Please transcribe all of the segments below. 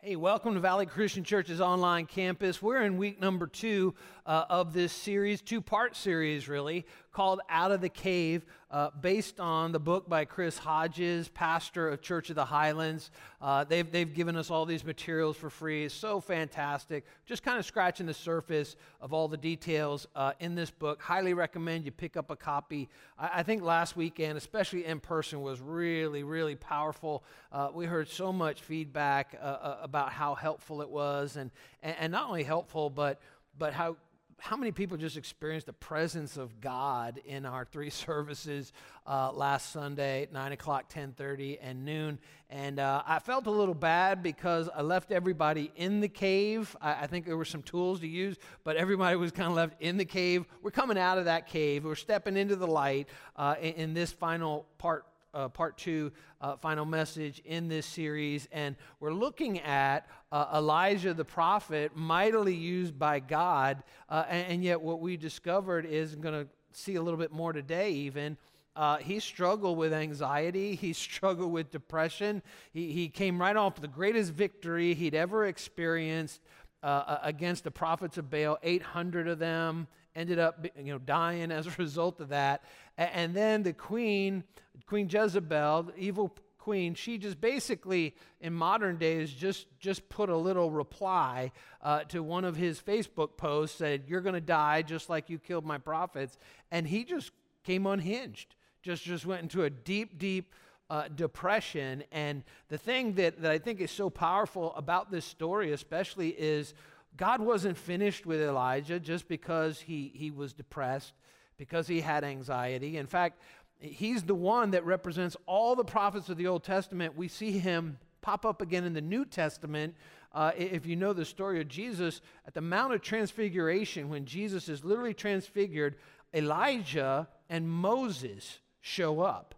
Hey, welcome to Valley Christian Church's online campus. We're in week number two uh, of this series, two part series, really, called Out of the Cave, uh, based on the book by Chris Hodges, pastor of Church of the Highlands. Uh, they've, they've given us all these materials for free. It's so fantastic. Just kind of scratching the surface of all the details uh, in this book. Highly recommend you pick up a copy. I, I, think last weekend, especially in person, was really, really powerful. Uh, we heard so much feedback uh, about how helpful it was, and, and, and not only helpful, but but how how many people just experienced the presence of God in our three services uh, last Sunday, nine o'clock, ten thirty, and noon? And uh, I felt a little bad because I left everybody in the cave. I, I, think there were some tools to use, but everybody was kind of left in the cave. We're coming out of that cave. We're stepping into the light uh, in, in this final part uh, part two, uh, final message in this series. And we're looking at uh, Elijah the prophet, mightily used by God. Uh, and, and, yet, what we discovered is going to see a little bit more today, even. Uh, he struggled with anxiety. He struggled with depression. He, he came right off the greatest victory he'd ever experienced uh, against the prophets of Baal, 800 of them ended up you know dying as a result of that and then the queen queen jezebel the evil queen she just basically in modern days just just put a little reply uh, to one of his facebook posts said you're going to die just like you killed my prophets and he just came unhinged just just went into a deep deep uh, depression and the thing that, that i think is so powerful about this story especially is God wasn't finished with Elijah just because he, he was depressed, because he had anxiety. In fact, he's the one that represents all the prophets of the Old Testament. We see him pop up again in the New Testament. Uh, if you know the story of Jesus, at the Mount of Transfiguration, when Jesus is literally transfigured, Elijah and Moses show up.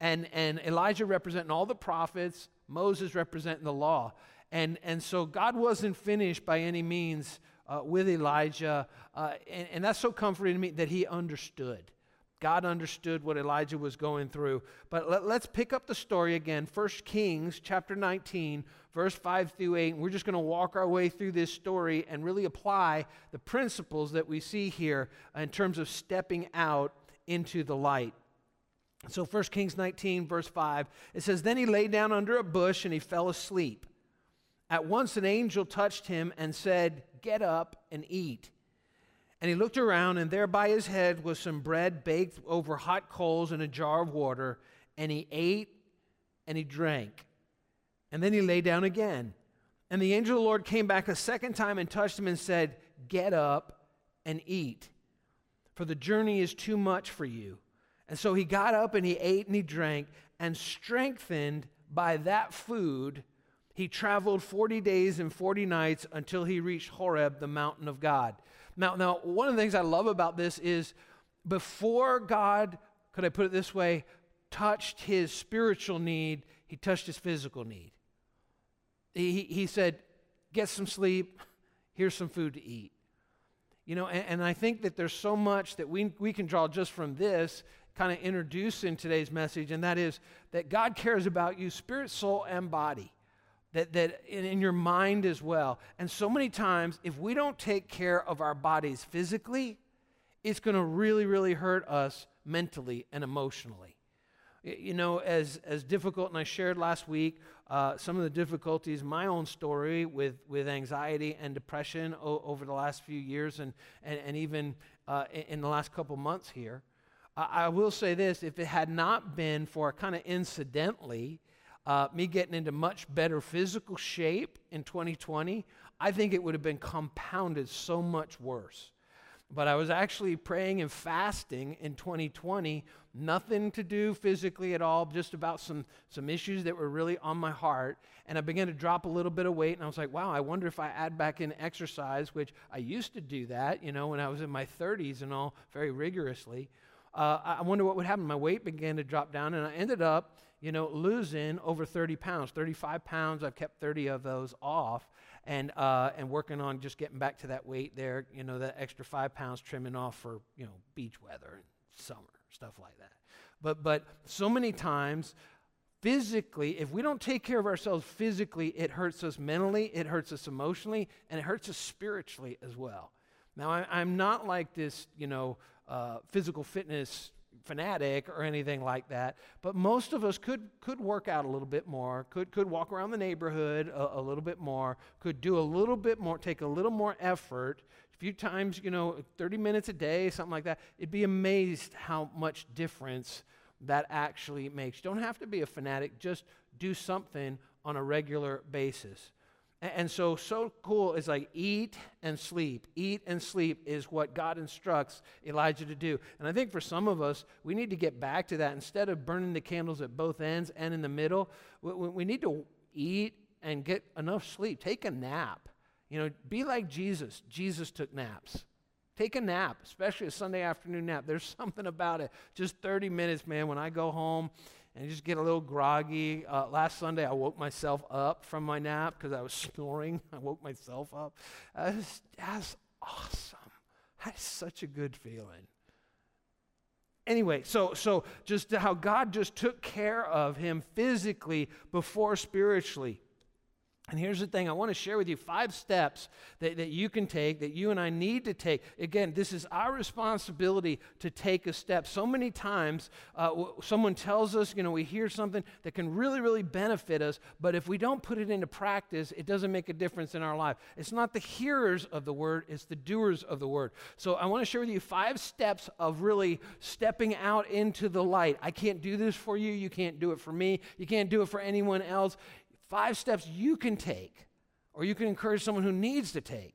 And, and Elijah representing all the prophets, Moses representing the law. And, and so God wasn't finished by any means uh, with Elijah. Uh, and, and that's so comforting to me that he understood. God understood what Elijah was going through. But let, us pick up the story again. 1 Kings chapter 19, verse 5 through 8. And we're just going to walk our way through this story and really apply the principles that we see here in terms of stepping out into the light. So 1 Kings 19, verse 5, it says, Then he lay down under a bush and he fell asleep. At once an angel touched him and said, Get up and eat. And he looked around, and there by his head was some bread baked over hot coals and a jar of water. And he ate and he drank. And then he lay down again. And the angel of the Lord came back a second time and touched him and said, Get up and eat, for the journey is too much for you. And so he got up and he ate and he drank, and strengthened by that food, he traveled 40 days and 40 nights until he reached Horeb, the mountain of God. Now, now, one of the things I love about this is before God, could I put it this way, touched his spiritual need, he touched his physical need. He, he said, Get some sleep, here's some food to eat. You know, and, and I think that there's so much that we, we can draw just from this, kind of introduce in today's message, and that is that God cares about you, spirit, soul, and body that, that in, your mind as well. And so many times, if we don't take care of our bodies physically, it's going to really, really hurt us mentally and emotionally. You know, as, as difficult, and I shared last week uh, some of the difficulties, my own story with, with anxiety and depression o- over the last few years and, and, and even uh, in, in the last couple months here. I, I will say this if it had not been for kind of incidentally, uh, me getting into much better physical shape in 2020, I think it would have been compounded so much worse. But I was actually praying and fasting in 2020, nothing to do physically at all, just about some, some issues that were really on my heart. And I began to drop a little bit of weight, and I was like, wow, I wonder if I add back in exercise, which I used to do that, you know, when I was in my 30s and all, very rigorously. Uh, I wonder what would happen. My weight began to drop down, and I ended up you know, losing over 30 pounds, 35 pounds. I've kept 30 of those off and, uh, and working on just getting back to that weight there, you know, that extra five pounds trimming off for, you know, beach weather and summer, stuff like that. But, but so many times, physically, if we don't take care of ourselves physically, it hurts us mentally, it hurts us emotionally, and it hurts us spiritually as well. Now, I, am not like this, you know, uh, physical fitness fanatic or anything like that, but most of us could could work out a little bit more, could could walk around the neighborhood a, a little bit more, could do a little bit more, take a little more effort, a few times, you know, 30 minutes a day, something like that. It'd be amazed how much difference that actually makes. You don't have to be a fanatic, just do something on a regular basis. And so, so cool is like eat and sleep. Eat and sleep is what God instructs Elijah to do. And I think for some of us, we need to get back to that. Instead of burning the candles at both ends and in the middle, we need to eat and get enough sleep. Take a nap. You know, be like Jesus. Jesus took naps. Take a nap, especially a Sunday afternoon nap. There's something about it. Just 30 minutes, man. When I go home and just get a little groggy. Uh, last Sunday, I woke myself up from my nap because I was snoring. I woke myself up. That's, that's awesome. That's such a good feeling. Anyway, so so just how God just took care of him physically before spiritually. And here's the thing I want to share with you five steps that, that you can take, that you and I need to take. Again, this is our responsibility to take a step. So many times, uh, someone tells us, you know, we hear something that can really, really benefit us, but if we don't put it into practice, it doesn't make a difference in our life. It's not the hearers of the word, it's the doers of the word. So I want to share with you five steps of really stepping out into the light. I can't do this for you, you can't do it for me, you can't do it for anyone else five steps you can take, or you can encourage someone who needs to take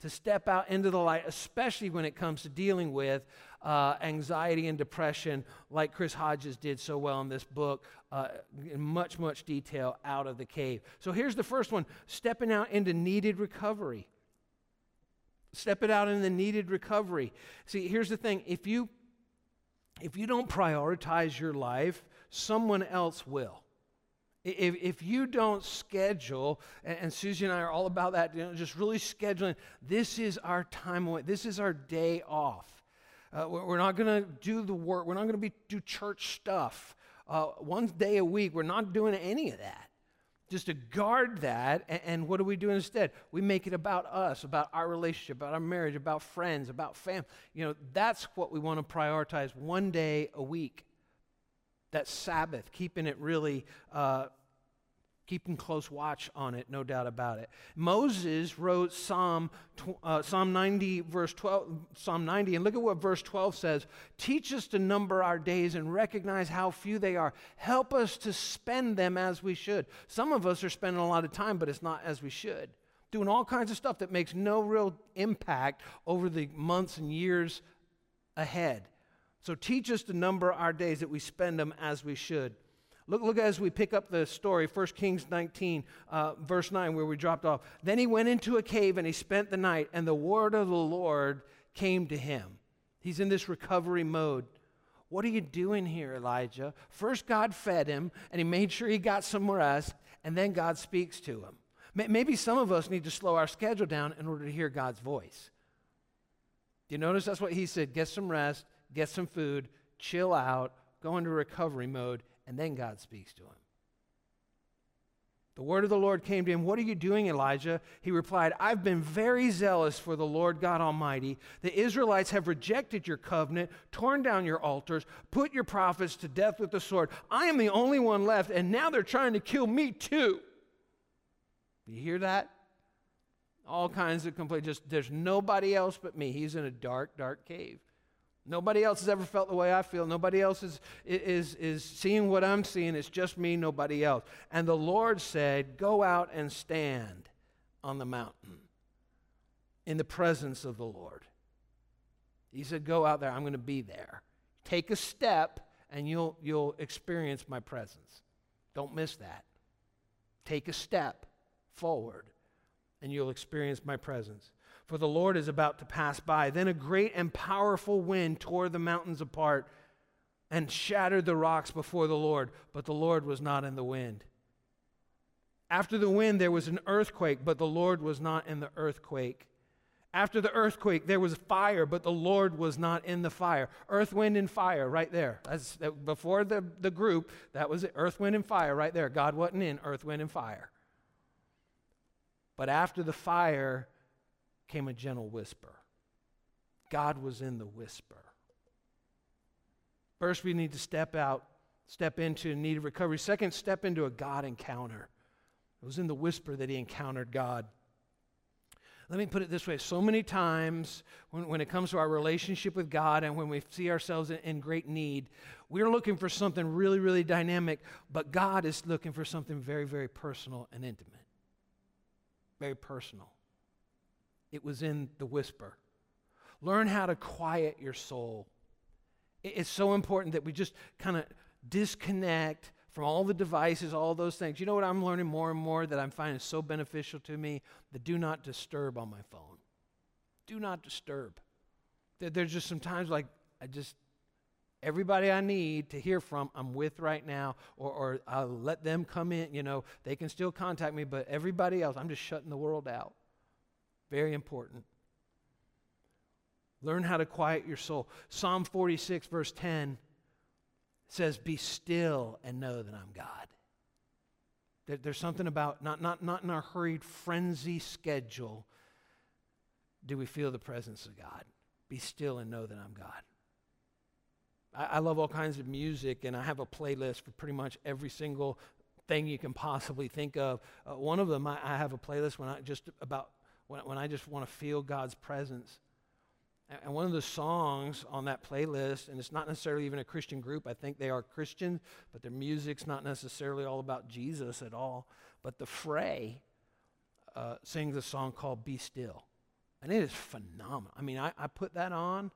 to step out into the light, especially when it comes to dealing with uh, anxiety and depression, like Chris Hodges did so well in this book, uh, in much, much detail out of the cave. So here's the first one stepping out into needed recovery. Step it out in the needed recovery. See, here's the thing if you if you don't prioritize your life, someone else will. If, if you don't schedule, and, and Susie and I are all about that, you know, just really scheduling, this is our time away, this is our day off. Uh, we're not going to do the work, we're not going to be do church stuff. Uh, one day a week, we're not doing any of that. Just to guard that, and, and what do we do instead? We make it about us, about our relationship, about our marriage, about friends, about family. You know, that's what we want to prioritize one day a week that Sabbath, keeping it really, uh, keeping close watch on it, no doubt about it. Moses wrote Psalm, uh, Psalm 90, verse 12, Psalm 90, and look at what verse 12 says. Teach us to number our days and recognize how few they are. Help us to spend them as we should. Some of us are spending a lot of time, but it's not as we should. Doing all kinds of stuff that makes no real impact over the months and years ahead. So teach us to number our days that we spend them as we should. Look, look as we pick up the story, 1 Kings 19, uh, verse 9, where we dropped off. Then he went into a cave and he spent the night, and the word of the Lord came to him. He's in this recovery mode. What are you doing here, Elijah? First, God fed him, and he made sure he got some rest, and then God speaks to him. Maybe some of us need to slow our schedule down in order to hear God's voice. Do you notice that's what he said? Get some rest, get some food, chill out, go into recovery mode, and then God speaks to him. The word of the Lord came to him, What are you doing, Elijah? He replied, I've been very zealous for the Lord God Almighty. The Israelites have rejected your covenant, torn down your altars, put your prophets to death with the sword. I am the only one left, and now they're trying to kill me too. You hear that? All kinds of complaints. Just there's nobody else but me. He's in a dark, dark cave. Nobody else has ever felt the way I feel. Nobody else is, is, is seeing what I'm seeing. It's just me, nobody else. And the Lord said, Go out and stand on the mountain in the presence of the Lord. He said, Go out there. I'm going to be there. Take a step, and you'll, you'll experience my presence. Don't miss that. Take a step forward, and you'll experience my presence for the Lord is about to pass by. Then a great and powerful wind tore the mountains apart and shattered the rocks before the Lord, but the Lord was not in the wind. After the wind, there was an earthquake, but the Lord was not in the earthquake. After the earthquake, there was fire, but the Lord was not in the fire. Earth, wind, and fire, right there. That, before the, the group, that was it. Earth, wind, and fire, right there. God wasn't in earth, wind, and fire. But after the fire came a gentle whisper. God was in the whisper. First, we need to step out, step into a need of recovery. Second, step into a God encounter. It was in the whisper that he encountered God. Let me put it this way so many times when, when it comes to our relationship with God and when we see ourselves in, in great need, we're looking for something really, really dynamic, but God is looking for something very, very personal and intimate. Very personal. It was in the whisper. Learn how to quiet your soul. It's so important that we just kind of disconnect from all the devices, all those things. You know what I'm learning more and more that I'm finding so beneficial to me? The do not disturb on my phone. Do not disturb. There's just some times like I just, everybody I need to hear from, I'm with right now, or, or I'll let them come in. You know, they can still contact me, but everybody else, I'm just shutting the world out. Very important. Learn how to quiet your soul. Psalm 46, verse 10 says, Be still and know that I'm God. There, there's something about, not, not, not in our hurried frenzy schedule, do we feel the presence of God. Be still and know that I'm God. I, I love all kinds of music, and I have a playlist for pretty much every single thing you can possibly think of. Uh, one of them, I, I, have a playlist when I just about when, when I just want to feel God's presence. And one of the songs on that playlist, and it's not necessarily even a Christian group, I think they are Christian, but their music's not necessarily all about Jesus at all. But the Fray uh, sings a song called Be Still. And it is phenomenal. I mean, I, I put that on,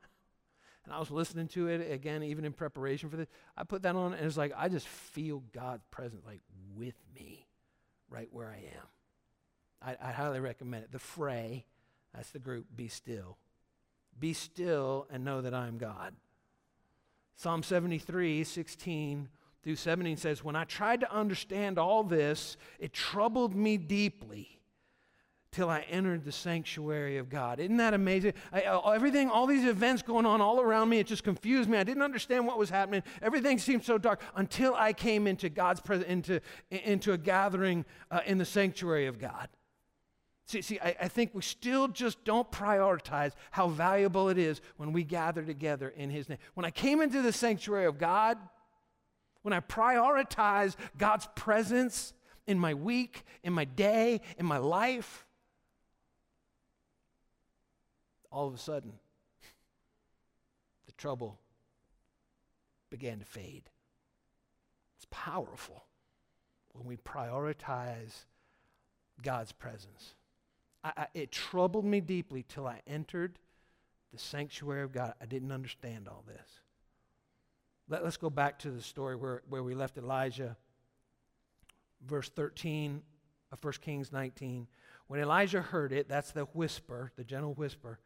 and I was listening to it again, even in preparation for this. I put that on, and it's like I just feel God's presence, like with me, right where I am. I, I highly recommend it. The Fray, that's the group, Be Still. Be still and know that I am God. Psalm 73, 16 through 17 says, When I tried to understand all this, it troubled me deeply till I entered the sanctuary of God. Isn't that amazing? I, everything, all these events going on all around me, it just confused me. I didn't understand what was happening. Everything seemed so dark until I came into God's presence, into, into a gathering uh, in the sanctuary of God. See, see I, I, think we still just don't prioritize how valuable it is when we gather together in His name. When I came into the sanctuary of God, when I prioritize God's presence in my week, in my day, in my life, all of a sudden, the trouble began to fade. It's powerful when we prioritize God's presence. I, I, it troubled me deeply till I entered the sanctuary of God. I didn't understand all this. Let, us go back to the story where, where we left Elijah, verse 13 of 1 Kings 19. When Elijah heard it, that's the whisper, the gentle whisper,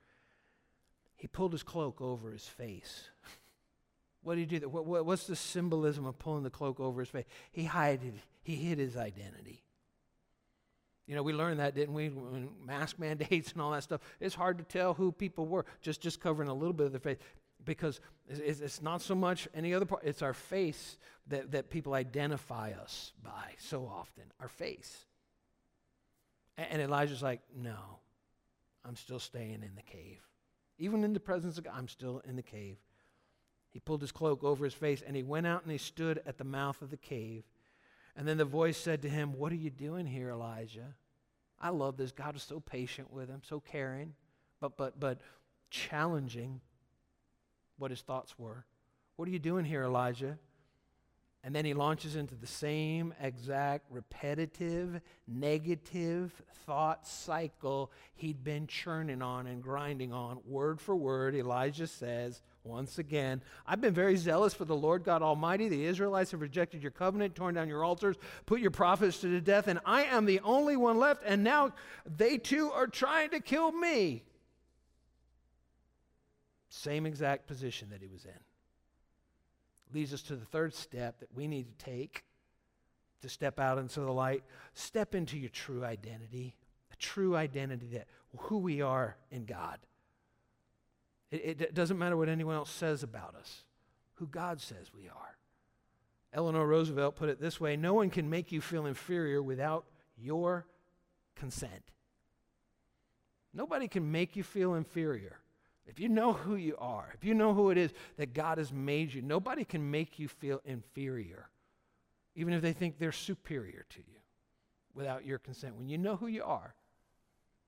he pulled his cloak over his face. what did he do? What, what, what's the symbolism of pulling the cloak over his face? He hid, he hid his identity. You know, we learned that, didn't we? When mask mandates and all that stuff. It's hard to tell who people were, just, just covering a little bit of their face. Because it's, not so much any other part, it's our face that, that people identify us by so often, our face. And Elijah's like, no, I'm still staying in the cave. Even in the presence of God, I'm still in the cave. He pulled his cloak over his face and he went out and he stood at the mouth of the cave. And then the voice said to him, What are you doing here, Elijah? I love this. God is so patient with him, so caring, but but but challenging what his thoughts were. What are you doing here, Elijah? And then he launches into the same exact repetitive, negative thought cycle he'd been churning on and grinding on. Word for word, Elijah says, once again, I've been very zealous for the Lord God Almighty. The Israelites have rejected your covenant, torn down your altars, put your prophets to the death, and I am the only one left, and now they too are trying to kill me. Same exact position that he was in leads us to the third step that we need to take to step out into the light. Step into your true identity, a true identity, that who we are in God. It, it doesn't matter what anyone else says about us, who God says we are. Eleanor Roosevelt put it this way No one can make you feel inferior without your consent. Nobody can make you feel inferior. If you know who you are, if you know who it is that God has made you, nobody can make you feel inferior, even if they think they're superior to you without your consent. When you know who you are,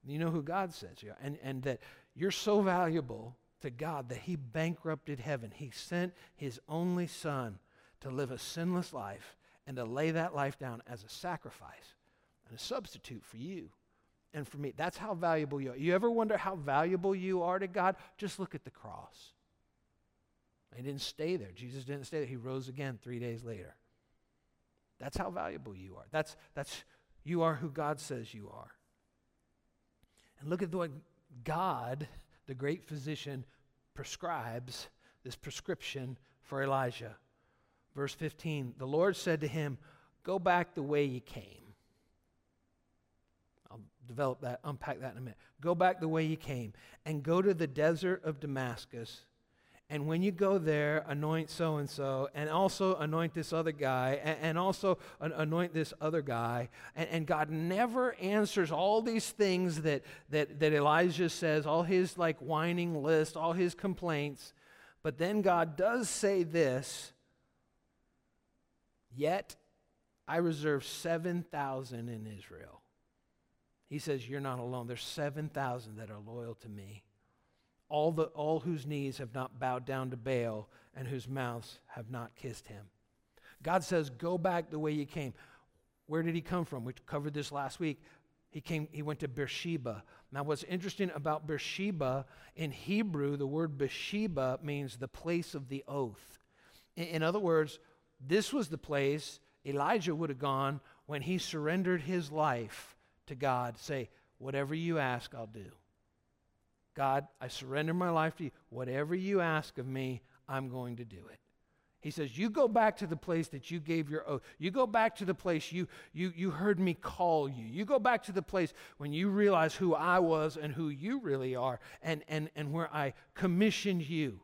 you know who God says you are, and, and that you're so valuable to God that He bankrupted heaven. He sent His only Son to live a sinless life and to lay that life down as a sacrifice and a substitute for you and for me. That's how valuable you are. You ever wonder how valuable you are to God? Just look at the cross. He didn't stay there. Jesus didn't stay there. He rose again three days later. That's how valuable you are. That's, that's you are who God says you are. And look at what God, the great physician, prescribes this prescription for Elijah. Verse 15 The Lord said to him, Go back the way you came. I'll develop that, unpack that in a minute. Go back the way you came and go to the desert of Damascus and when you go there, anoint so and so, and also anoint this other guy, and, and also an, anoint this other guy. And, and, God never answers all these things that, that, that Elijah says, all his like whining list, all his complaints. But then God does say this Yet I reserve 7,000 in Israel. He says, You're not alone. There's 7,000 that are loyal to me all, the, all whose knees have not bowed down to Baal and whose mouths have not kissed him. God says, Go back the way you came. Where did he come from? We covered this last week. He came, he went to Beersheba. Now, what's interesting about Beersheba in Hebrew, the word Beersheba means the place of the oath. In, in other words, this was the place Elijah would have gone when he surrendered his life to God. Say, whatever you ask, I'll do. God, I surrender my life to you. Whatever you ask of me, I'm going to do it. He says, You go back to the place that you gave your oath. You go back to the place you, you, you heard me call you. You go back to the place when you realize who I was and who you really are, and, and, and where I commissioned you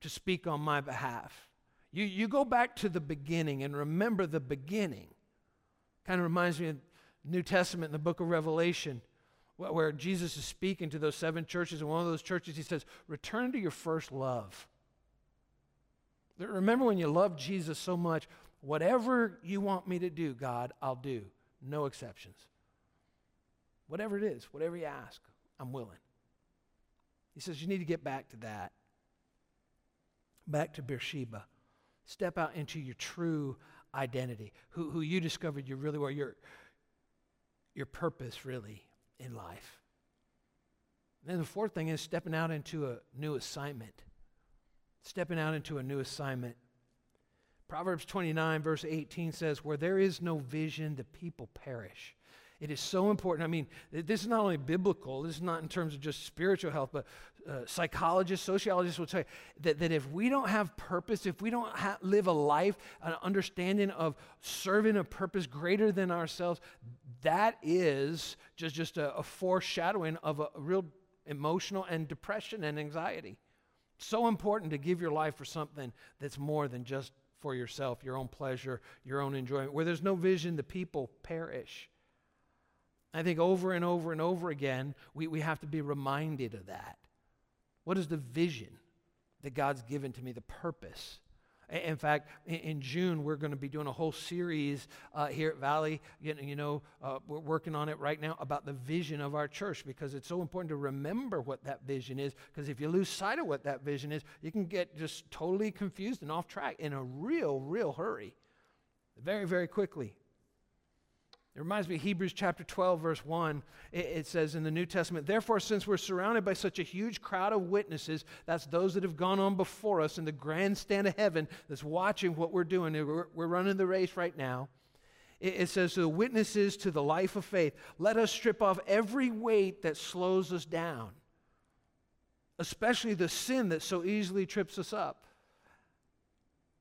to speak on my behalf. You, you go back to the beginning and remember the beginning. Kind of reminds me of New Testament in the book of Revelation where Jesus is speaking to those seven churches. And one of those churches, he says, Return to your first love. Remember when you love Jesus so much, whatever you want me to do, God, I'll do. No exceptions. Whatever it is, whatever you ask, I'm willing. He says, You need to get back to that. Back to Beersheba. Step out into your true identity, who, who you discovered you really were, your, your purpose, really in life. And then the fourth thing is stepping out into a new assignment. Stepping out into a new assignment. Proverbs 29, verse 18 says, Where there is no vision, the people perish. It is so important. I mean, this is not only biblical, this is not in terms of just spiritual health, but uh, psychologists, sociologists will tell you that, that if we don't have purpose, if we don't ha- live a life, an understanding of serving a purpose greater than ourselves, that is just, just a, a foreshadowing of a, a real emotional and depression and anxiety. So important to give your life for something that's more than just for yourself, your own pleasure, your own enjoyment. Where there's no vision, the people perish. I think over and over and over again, we, we have to be reminded of that. What is the vision that God's given to me, the purpose? In fact, in June, we're going to be doing a whole series uh, here at Valley. You know, uh, we're working on it right now about the vision of our church because it's so important to remember what that vision is. Because if you lose sight of what that vision is, you can get just totally confused and off track in a real, real hurry, very, very quickly. It reminds me of Hebrews chapter 12, verse 1. It, it, says in the New Testament, Therefore, since we're surrounded by such a huge crowd of witnesses, that's those that have gone on before us in the grandstand of heaven that's watching what we're doing. We're, we're running the race right now. It, it says, The witnesses to the life of faith, let us strip off every weight that slows us down, especially the sin that so easily trips us up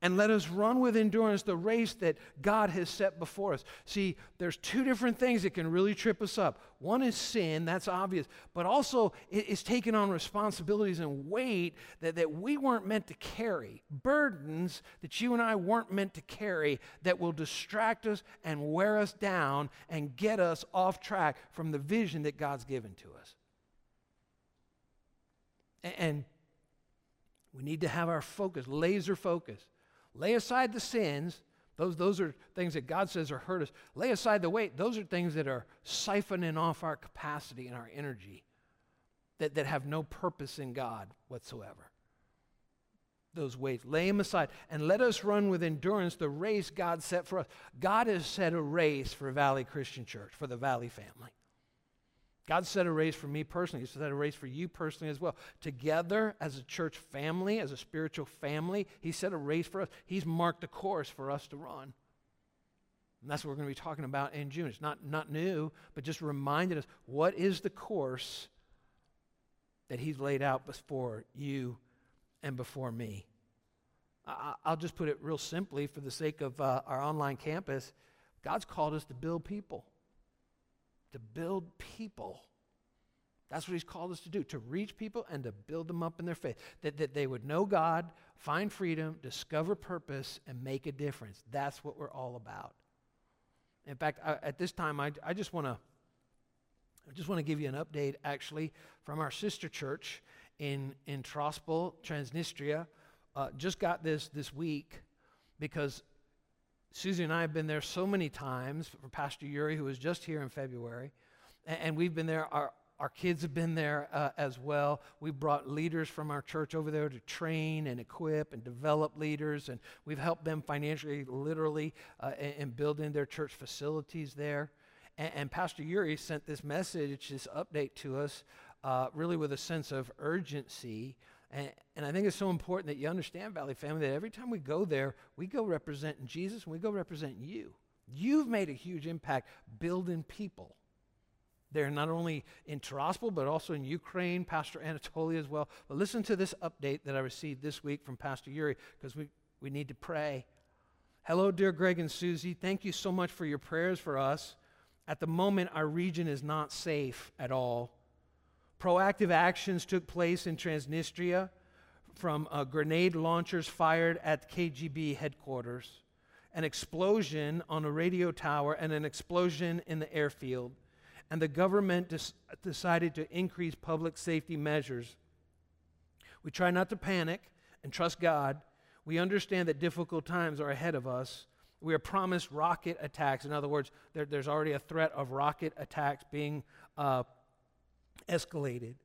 and let us run with endurance the race that God has set before us. See, there's two different things that can really trip us up. One is sin, that's obvious, but also it's taking on responsibilities and weight that, that we weren't meant to carry, burdens that you and I weren't meant to carry that will distract us and wear us down and get us off track from the vision that God's given to us. And we need to have our focus, laser focus Lay aside the sins. Those, those are things that God says are hurt us. Lay aside the weight. Those are things that are siphoning off our capacity and our energy that, that have no purpose in God whatsoever. Those weights, lay them aside and let us run with endurance the race God set for us. God has set a race for Valley Christian Church, for the Valley family. God set a race for me personally. He set a race for you personally as well. Together, as a church family, as a spiritual family, He set a race for us. He's marked a course for us to run. And that's what we're going to be talking about in June. It's not, not new, but just reminded us what is the course that He's laid out before you and before me. I, will just put it real simply for the sake of uh, our online campus God's called us to build people to build people. That's what he's called us to do, to reach people and to build them up in their faith. That, that they would know God, find freedom, discover purpose, and make a difference. That's what we're all about. In fact, I, at this time, I, I just want to I just want to give you an update, actually, from our sister church in, in Tiraspol, Transnistria. Uh, just got this this week because Susie and I have been there so many times for Pastor Yuri, who was just here in February. And, we've been there. Our, our kids have been there uh, as well. We brought leaders from our church over there to train and equip and develop leaders, and we've helped them financially, literally, uh, in, in building their church facilities there. And, and, Pastor Yuri sent this message, this update to us, uh, really with a sense of urgency and, and I think it's so important that you understand, Valley family, that every time we go there, we go representing Jesus and we go represent you. You've made a huge impact building people. They're not only in Tiraspol, but also in Ukraine, Pastor Anatoly as well. But listen to this update that I received this week from Pastor Yuri, because we, we need to pray. Hello, dear Greg and Susie. Thank you so much for your prayers for us. At the moment, our region is not safe at all. Proactive actions took place in Transnistria from uh, grenade launchers fired at KGB headquarters, an explosion on a radio tower, and an explosion in the airfield. And the government des- decided to increase public safety measures. We try not to panic and trust God. We understand that difficult times are ahead of us. We are promised rocket attacks. In other words, there, there's already a threat of rocket attacks being uh, escalated.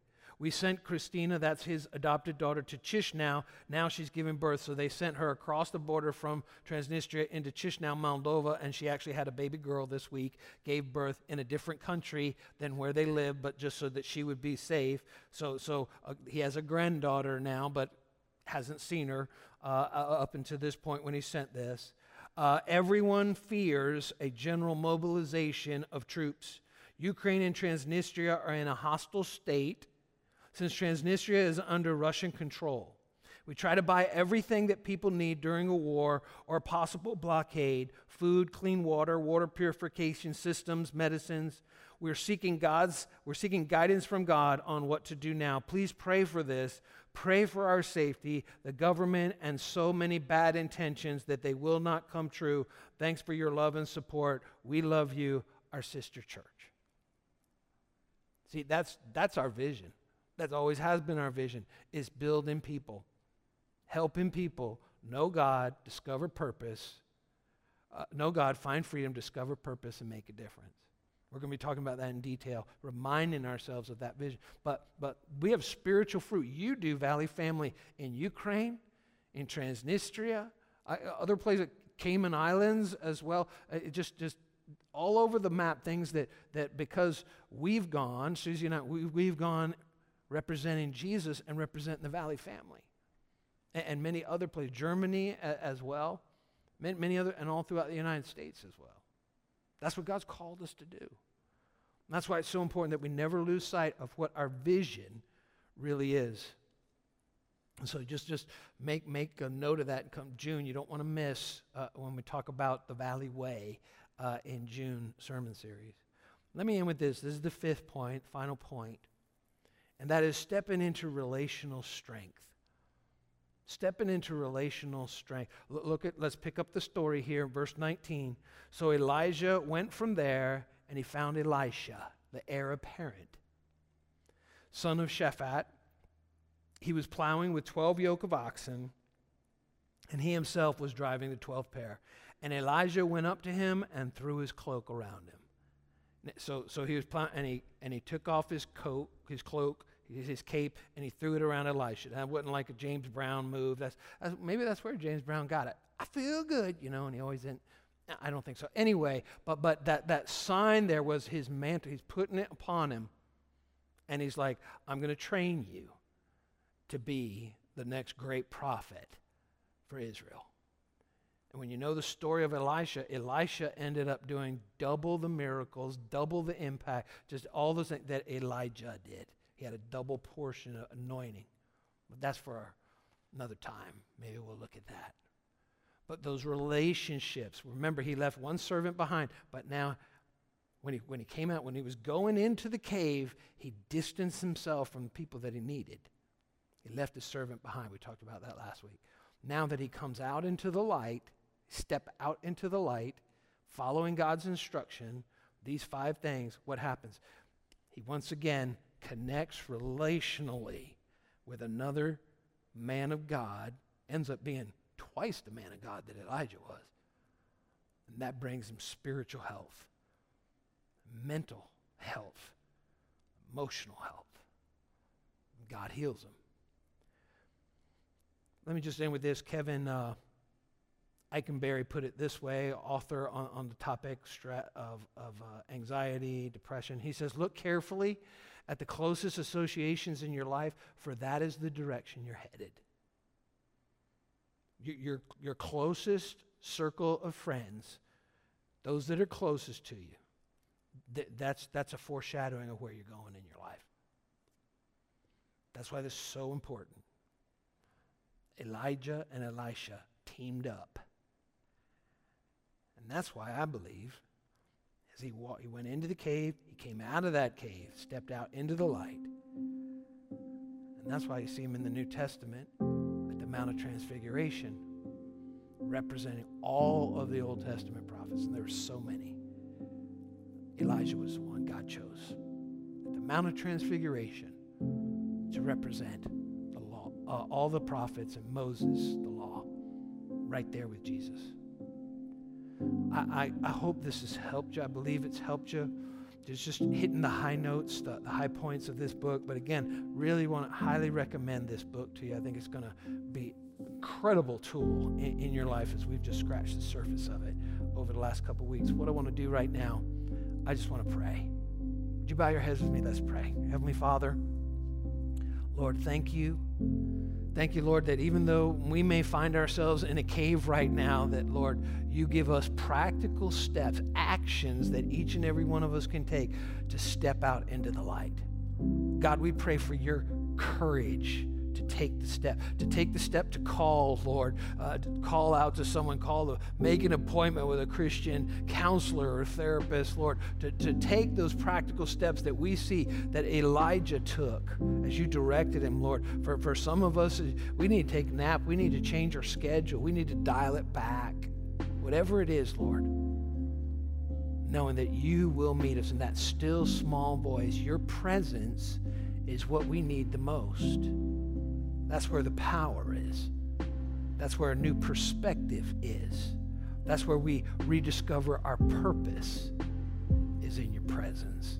We sent Christina, that's his adopted daughter, to Chisinau. Now she's giving birth. So they sent her across the border from Transnistria into Chisinau, Moldova, and she actually had a baby girl this week, gave birth in a different country than where they live, but just so that she would be safe. So, so uh, he has a granddaughter now, but hasn't seen her uh, up until this point when he sent this. Uh, everyone fears a general mobilization of troops Ukraine and Transnistria are in a hostile state since Transnistria is under Russian control. We try to buy everything that people need during a war or a possible blockade food, clean water, water purification systems, medicines. We're seeking God's we're seeking guidance from God on what to do now. Please pray for this. Pray for our safety, the government and so many bad intentions that they will not come true. Thanks for your love and support. We love you, our sister church. See, that's, that's our vision. That always has been our vision, is building people, helping people know God, discover purpose, uh, know God, find freedom, discover purpose, and make a difference. We're going to be talking about that in detail, reminding ourselves of that vision. But, but we have spiritual fruit. You do, Valley Family, in Ukraine, in Transnistria, uh, other places, Cayman Islands as well. Uh, just, just all over the map things that, that because we've gone, Susie and I, we, we've gone representing Jesus and representing the Valley family. And, and many other places, Germany a, as well, many, many other, and all throughout the United States as well. That's what God's called us to do. And that's why it's so important that we never lose sight of what our vision really is. So just just make make a note of that. Come June, you don't want to miss uh, when we talk about the Valley Way uh, in June sermon series. Let me end with this. This is the fifth point, final point, and that is stepping into relational strength. Stepping into relational strength. L- look at. Let's pick up the story here, verse 19. So Elijah went from there, and he found Elisha, the heir apparent, son of Shaphat he was plowing with 12 yoke of oxen, and he himself was driving the 12th pair. And Elijah went up to him and threw his cloak around him. So, so he was and he, and he took off his coat, his cloak, his cape, and he threw it around Elisha. That wasn't like a James Brown move. That's, that's, maybe that's where James Brown got it. I feel good, you know, and he always didn't. I don't think so. Anyway, but, but that, that sign there was his mantle. He's putting it upon him. And he's like, I'm going to train you to be the next great prophet for Israel. And when you know the story of Elisha, Elisha ended up doing double the miracles, double the impact, just all those things that Elijah did. He had a double portion of anointing. But that's for another time. Maybe we'll look at that. But those relationships, remember, he left one servant behind, but now when he, when he came out, when he was going into the cave, he distanced himself from the people that he needed. He left his servant behind. We talked about that last week. Now that he comes out into the light, step out into the light, following God's instruction, these five things, what happens? He once again connects relationally with another man of God, ends up being twice the man of God that Elijah was. And that brings him spiritual health, mental health, emotional health. God heals him. Let me just end with this. Kevin uh, Eikenberry put it this way, author on, on the topic of, of uh, anxiety, depression. He says, Look carefully at the closest associations in your life, for that is the direction you're headed. Your, your, your closest circle of friends, those that are closest to you, th- that's, that's a foreshadowing of where you're going in your life. That's why this is so important. Elijah and Elisha teamed up. And that's why I believe as he, he went into the cave, he came out of that cave, stepped out into the light. And that's why you see him in the New Testament at the Mount of Transfiguration, representing all of the Old Testament prophets. And there were so many. Elijah was the one God chose at the Mount of Transfiguration to represent the uh, all the prophets and Moses, the law, right there with Jesus. I, I, I, hope this has helped you. I believe it's helped you. Just, just hitting the high notes, the, the high points of this book. But again, really want to highly recommend this book to you. I think it's going to be incredible tool in, in, your life as we've just scratched the surface of it over the last couple weeks. What I want to do right now, I just want to pray. Would you bow your heads with me? Let's pray. Heavenly Father, Lord, thank you. Thank you, Lord, that even though we may find ourselves in a cave right now, that, Lord, you give us practical steps, actions that each and every one of us can take to step out into the light. God, we pray for your courage to take the step, to take the step to call, Lord, uh, to call out to someone, call to make an appointment with a Christian counselor or therapist, Lord, to, to take those practical steps that we see that Elijah took as you directed him, Lord. For, for some of us, we need to take a nap, we need to change our schedule, we need to dial it back. Whatever it is, Lord knowing that you will meet us in that still small voice. Your presence is what we need the most. That's where the power is. That's where a new perspective is. That's where we rediscover our purpose is in your presence.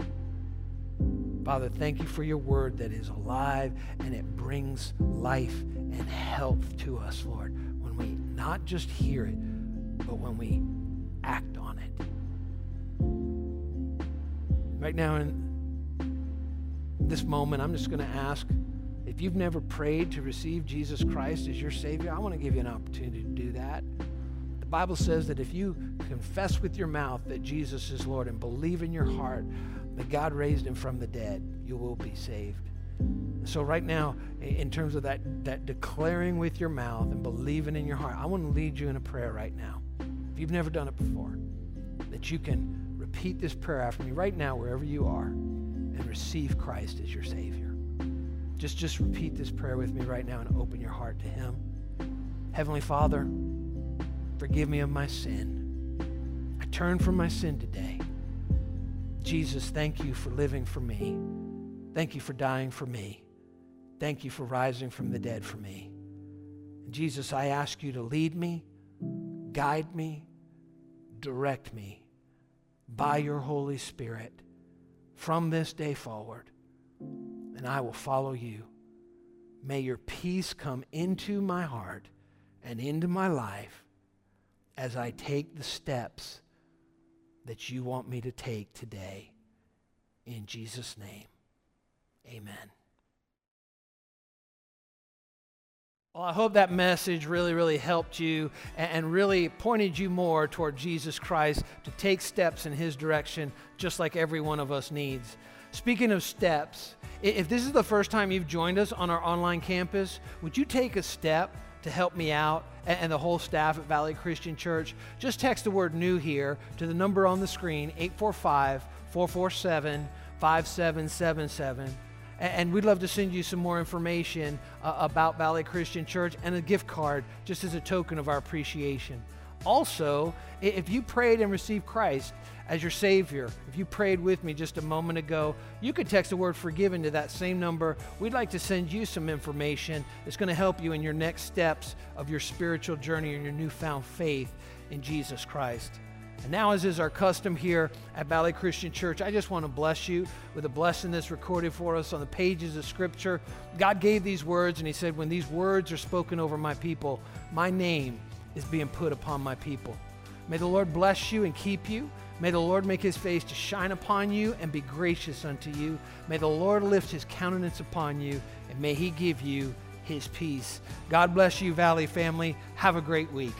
Father, thank you for your word that is alive and it brings life and health to us, Lord, when we not just hear it, but when we act on it. Right now, in this moment, I'm just going to ask if you've never prayed to receive Jesus Christ as your Savior, I want to give you an opportunity to do that. The Bible says that if you confess with your mouth that Jesus is Lord and believe in your heart that God raised him from the dead, you will be saved. So, right now, in terms of that, that declaring with your mouth and believing in your heart, I want to lead you in a prayer right now. If you've never done it before, that you can repeat this prayer after me right now, wherever you are, and receive Christ as your Savior. Just, just repeat this prayer with me right now and open your heart to Him. Heavenly Father, forgive me of my sin. I turn from my sin today. Jesus, thank you for living for me. Thank you for dying for me. Thank you for rising from the dead for me. Jesus, I ask you to lead me, guide me, direct me by your Holy Spirit from this day forward, and I will follow you. May your peace come into my heart and into my life as I take the steps that you want me to take today. In Jesus' name, amen. Well, I hope that message really, really helped you and really pointed you more toward Jesus Christ to take steps in His direction, just like every one of us needs. Speaking of steps, if this is the first time you've joined us on our online campus, would you take a step to help me out and the whole staff at Valley Christian Church? Just text the word new here to the number on the screen, 845 447 5777 and we'd love to send you some more information uh, about Valley Christian Church and a gift card just as a token of our appreciation. Also, if you prayed and received Christ as your Savior, if you prayed with me just a moment ago, you could text the word forgiven to that same number. We'd like to send you some information that's going to help you in your next steps of your spiritual journey and your newfound faith in Jesus Christ. And now, as is our custom here at Valley Christian Church, I just want to bless you with a blessing that's recorded for us on the pages of Scripture. God gave these words, and He said, When these words are spoken over my people, my name is being put upon my people. May the Lord bless you and keep you. May the Lord make his face to shine upon you and be gracious unto you. May the Lord lift his countenance upon you, and may he give you his peace. God bless you, Valley family. Have a great week.